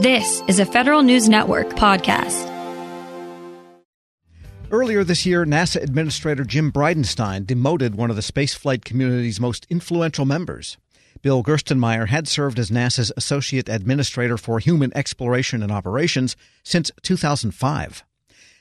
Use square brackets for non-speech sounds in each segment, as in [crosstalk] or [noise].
This is a Federal News Network podcast. Earlier this year, NASA Administrator Jim Bridenstine demoted one of the spaceflight community's most influential members. Bill Gerstenmaier had served as NASA's Associate Administrator for Human Exploration and Operations since 2005.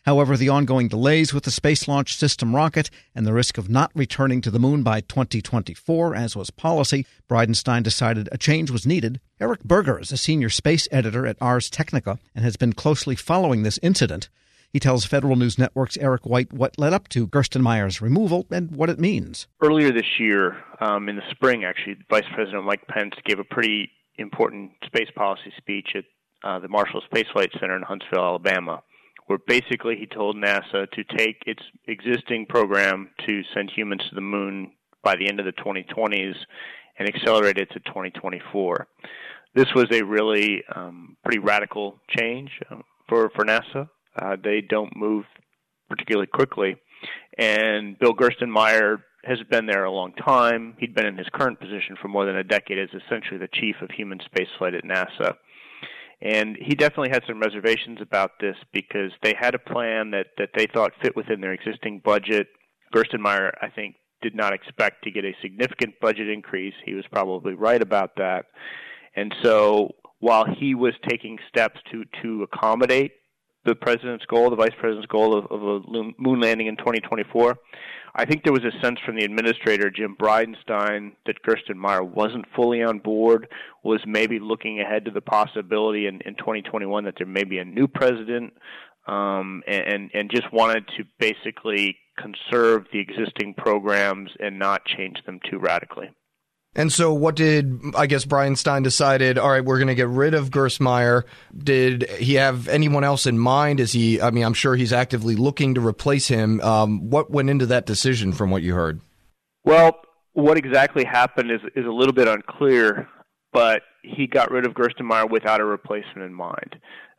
However, the ongoing delays with the Space Launch System rocket and the risk of not returning to the moon by 2024, as was policy, Bridenstine decided a change was needed. Eric Berger is a senior space editor at Ars Technica and has been closely following this incident. He tells Federal News Network's Eric White what led up to Gerstenmaier's removal and what it means. Earlier this year, um, in the spring, actually, Vice President Mike Pence gave a pretty important space policy speech at uh, the Marshall Space Flight Center in Huntsville, Alabama, where basically he told NASA to take its existing program to send humans to the moon by the end of the 2020s and accelerate it to 2024. This was a really um, pretty radical change um, for for NASA. Uh, they don't move particularly quickly. And Bill Gerstenmaier has been there a long time. He'd been in his current position for more than a decade as essentially the chief of human spaceflight at NASA. And he definitely had some reservations about this because they had a plan that, that they thought fit within their existing budget. Gerstenmaier, I think, did not expect to get a significant budget increase. He was probably right about that. And so while he was taking steps to, to accommodate the president's goal, the vice president's goal of, of a moon landing in 2024. I think there was a sense from the administrator, Jim Bridenstine, that Gerstenmaier wasn't fully on board, was maybe looking ahead to the possibility in, in 2021 that there may be a new president, um, and, and just wanted to basically conserve the existing programs and not change them too radically. And so, what did I guess Bridenstine decided? All right, we're going to get rid of Gerstenmaier. Did he have anyone else in mind? Is he? I mean, I'm sure he's actively looking to replace him. Um, what went into that decision, from what you heard? Well, what exactly happened is is a little bit unclear, but he got rid of Gerstenmaier without a replacement in mind,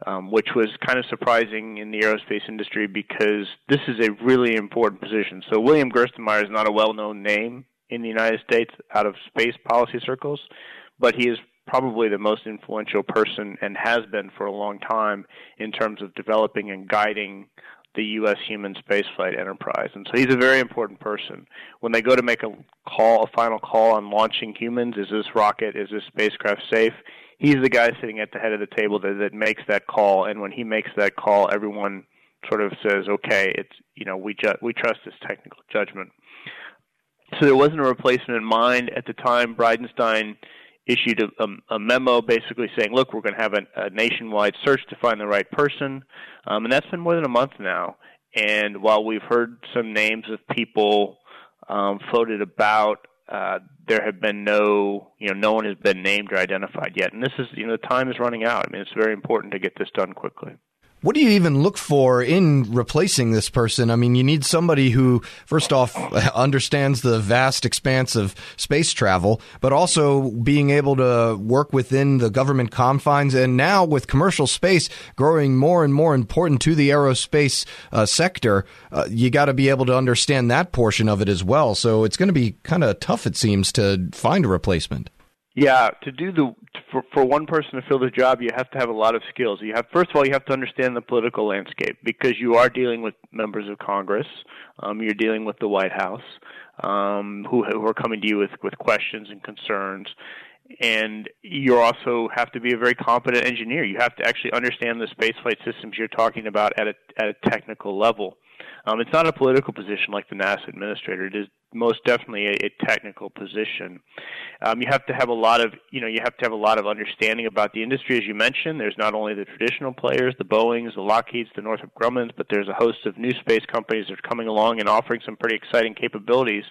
um, which was kind of surprising in the aerospace industry because this is a really important position. So William Gerstenmaier is not a well-known name in the United States out of space policy circles, but he is probably the most influential person and has been for a long time in terms of developing and guiding the U.S. human spaceflight enterprise. And so he's a very important person. When they go to make a call, a final call on launching humans, is this rocket, is this spacecraft safe? He's the guy sitting at the head of the table that, that makes that call. And when he makes that call, everyone sort of says, okay, it's, you know, we, ju- we trust his technical judgment. So there wasn't a replacement in mind at the time. Bridenstine issued a, a, a memo basically saying, "Look, we're going to have a, a nationwide search to find the right person," um, and that's been more than a month now. And while we've heard some names of people um, floated about, uh, there have been no, you know, no one has been named or identified yet. And this is, you know, the time is running out. I mean, it's very important to get this done quickly. What do you even look for in replacing this person? I mean, you need somebody who, first off, [laughs] understands the vast expanse of space travel, but also being able to work within the government confines. And now, with commercial space growing more and more important to the aerospace uh, sector, uh, you got to be able to understand that portion of it as well. So it's going to be kind of tough, it seems, to find a replacement. Yeah, to do the for for one person to fill the job, you have to have a lot of skills. You have first of all, you have to understand the political landscape because you are dealing with members of Congress. Um, you're dealing with the White House, um, who who are coming to you with with questions and concerns. And you also have to be a very competent engineer. You have to actually understand the spaceflight systems you're talking about at a at a technical level. Um, it's not a political position like the NASA administrator. It is most definitely a, a technical position. Um, you have to have a lot of, you know, you have to have a lot of understanding about the industry, as you mentioned. There's not only the traditional players, the Boeing's, the Lockheed's, the Northrop Grumman's, but there's a host of new space companies that are coming along and offering some pretty exciting capabilities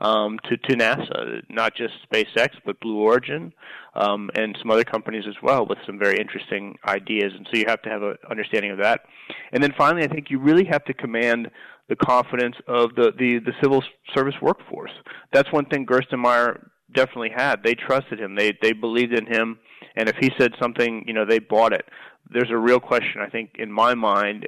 um, to to NASA. Not just SpaceX, but Blue Origin, um, and some other companies as well with some very interesting ideas. And so you have to have an understanding of that. And then finally, I think you really have to command the confidence of the, the, the civil service workforce. That's one thing Gerstenmaier definitely had. They trusted him. They they believed in him, and if he said something, you know, they bought it. There's a real question, I think, in my mind,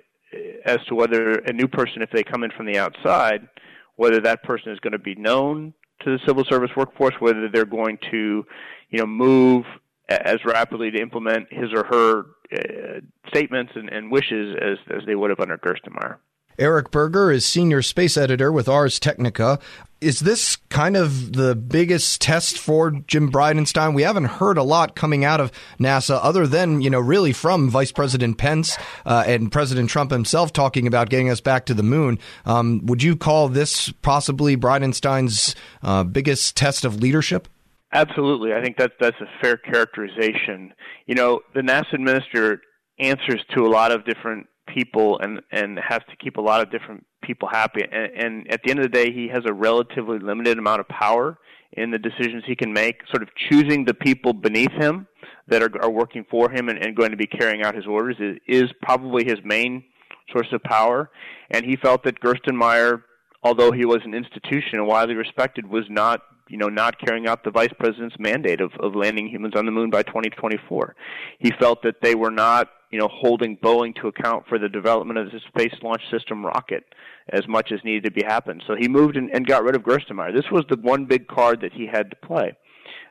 as to whether a new person, if they come in from the outside, whether that person is going to be known to the civil service workforce, whether they're going to, you know, move as rapidly to implement his or her uh, statements and, and wishes as, as they would have under Gerstenmaier. Eric Berger is senior space editor with Ars Technica. Is this kind of the biggest test for Jim Bridenstine? We haven't heard a lot coming out of NASA other than, you know, really from Vice President Pence uh, and President Trump himself talking about getting us back to the moon. Um, would you call this possibly Bridenstine's uh, biggest test of leadership? Absolutely. I think that that's a fair characterization. You know, the NASA administrator answers to a lot of different people and and has to keep a lot of different people happy. And, and at the end of the day he has a relatively limited amount of power in the decisions he can make sort of choosing the people beneath him that are, are working for him and, and going to be carrying out his orders is, is probably his main source of power. And he felt that Gerstenmaier although he was an institution and widely respected was not you know, not carrying out the vice president's mandate of, of landing humans on the moon by 2024. He felt that they were not you know, holding Boeing to account for the development of the Space Launch System rocket as much as needed to be happened. So he moved and, and got rid of Gerstenmaier. This was the one big card that he had to play.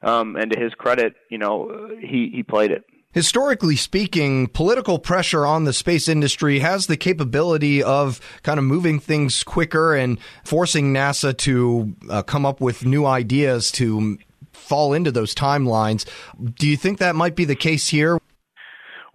Um, and to his credit, you know, he, he played it. Historically speaking, political pressure on the space industry has the capability of kind of moving things quicker and forcing NASA to uh, come up with new ideas to fall into those timelines. Do you think that might be the case here?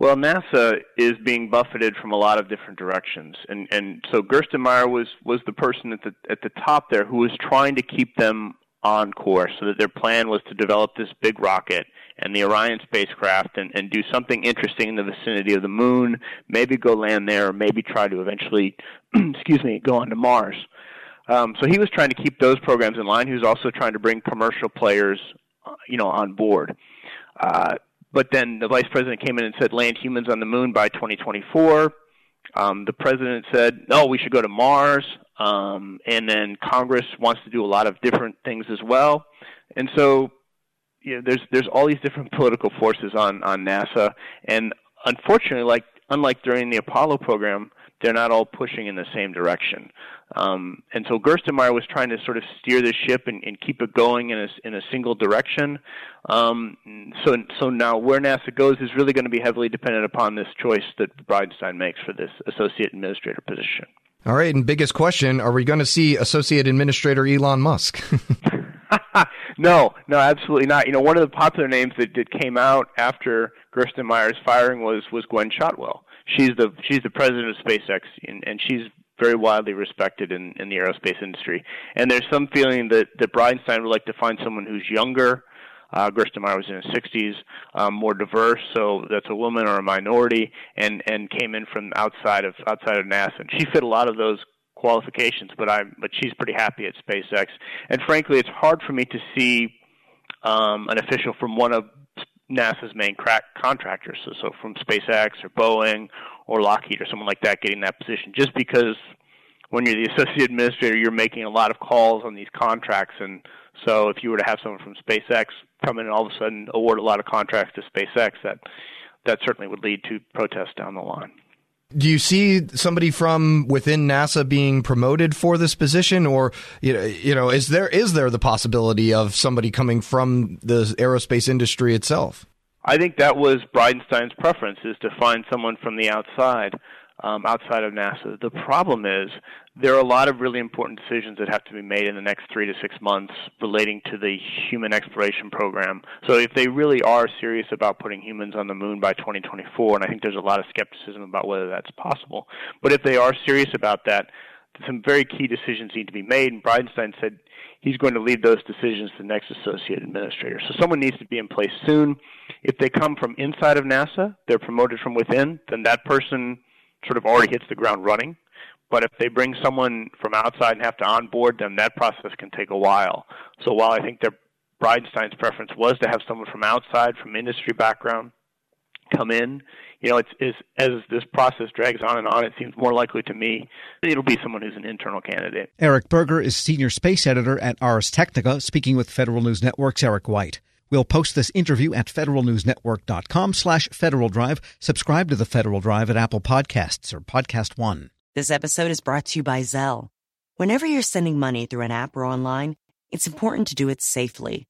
Well, NASA is being buffeted from a lot of different directions, and and so Gerstenmaier was was the person at the at the top there who was trying to keep them on course, so that their plan was to develop this big rocket and the Orion spacecraft and, and do something interesting in the vicinity of the moon, maybe go land there, or maybe try to eventually, [clears throat] excuse me, go on to Mars. Um, so he was trying to keep those programs in line. He was also trying to bring commercial players, uh, you know, on board. Uh, but then the vice president came in and said land humans on the moon by 2024. Um, the president said, no, we should go to Mars. Um, and then Congress wants to do a lot of different things as well. And so, you know, there's there's all these different [laughs] political forces on on NASA, and unfortunately, like unlike during the Apollo program, they're not all pushing in the same direction. Um, and so Gerstenmaier was trying to sort of steer the ship and, and keep it going in a, in a single direction. Um, so, so now where NASA goes is really going to be heavily dependent upon this choice that Bridenstine makes for this associate administrator position. All right, and biggest question: Are we going to see associate administrator Elon Musk? [laughs] [laughs] no, no, absolutely not. You know, one of the popular names that, that came out after Gerstenmaier's firing was was Gwynne Shotwell. She's the she's the president of SpaceX, and, and she's very widely respected in, in the aerospace industry. And there's some feeling that, that Bridenstine would like to find someone who's younger. Uh, Gerstenmaier was in his 60s, um, more diverse, so that's a woman or a minority, and, and came in from outside of outside of NASA. And she fit a lot of those qualifications, but I but she's pretty happy at SpaceX. And frankly, it's hard for me to see um, an official from one of NASA's main crack contractors, so, so from SpaceX or Boeing or Lockheed or someone like that getting that position, just because when you're the [laughs] associate administrator, you're making a lot of calls on these contracts, and so if you were to have someone from SpaceX come in and all of a sudden award a lot of contracts to SpaceX, that that certainly would lead to protests down the line. Do you see somebody from within NASA being promoted for this position, or you know, is there is there the possibility of somebody coming from the aerospace industry itself? I think that was Bridenstine's preference is to find someone from the outside um, outside of NASA. The problem is there are a lot of really important decisions that have to be made in the next three to six months relating to the human exploration program. So if they really are serious about putting humans on the moon by 2024, and I think there's a lot of skepticism about whether that's possible, but if they are serious about that, some very key decisions need to be made. And Bridenstine said he's going to leave those decisions to the next associate administrator. So someone needs to be in place soon. If they come from inside of NASA, they're promoted from within, then that person sort of already hits the ground running. But if they bring someone from outside and have to onboard them, that process can take a while. So while I think that Bridenstine's preference was to have someone from outside, from industry background, come in, you know, it's, it's as this process drags on and on, it seems more likely to me it'll be someone who's an internal candidate. Eric Berger is senior space editor at Ars Technica, speaking with Federal News Network's Eric White. We'll post this interview at federalnewsnetwork.com slash Federal Drive. Subscribe to the Federal Drive at Apple Podcasts or Podcast One. This episode is brought to you by Zelle. Whenever you're sending money through an app or online, it's important to do it safely.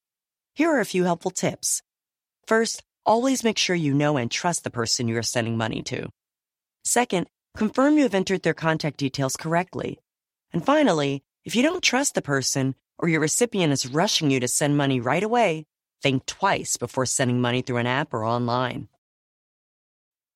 Here are a few helpful tips. First, always make sure you know and trust the person you are sending money to. Second, confirm you have entered their contact details correctly. And finally, if you don't trust the person or your recipient is rushing you to send money right away, think twice before sending money through an app or online.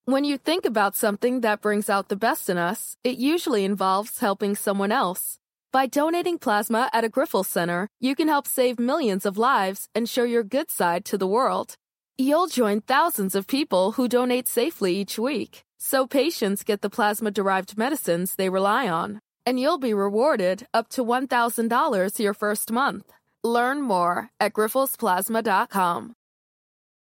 When you think about something that brings out the best in us, it usually involves helping someone else. By donating plasma at a Grifols Center, you can help save millions of lives and show your good side to the world. You'll join thousands of people who donate safely each week, so patients get the plasma derived medicines they rely on. And you'll be rewarded up to $1,000 your first month. Learn more at grifolsplasma.com.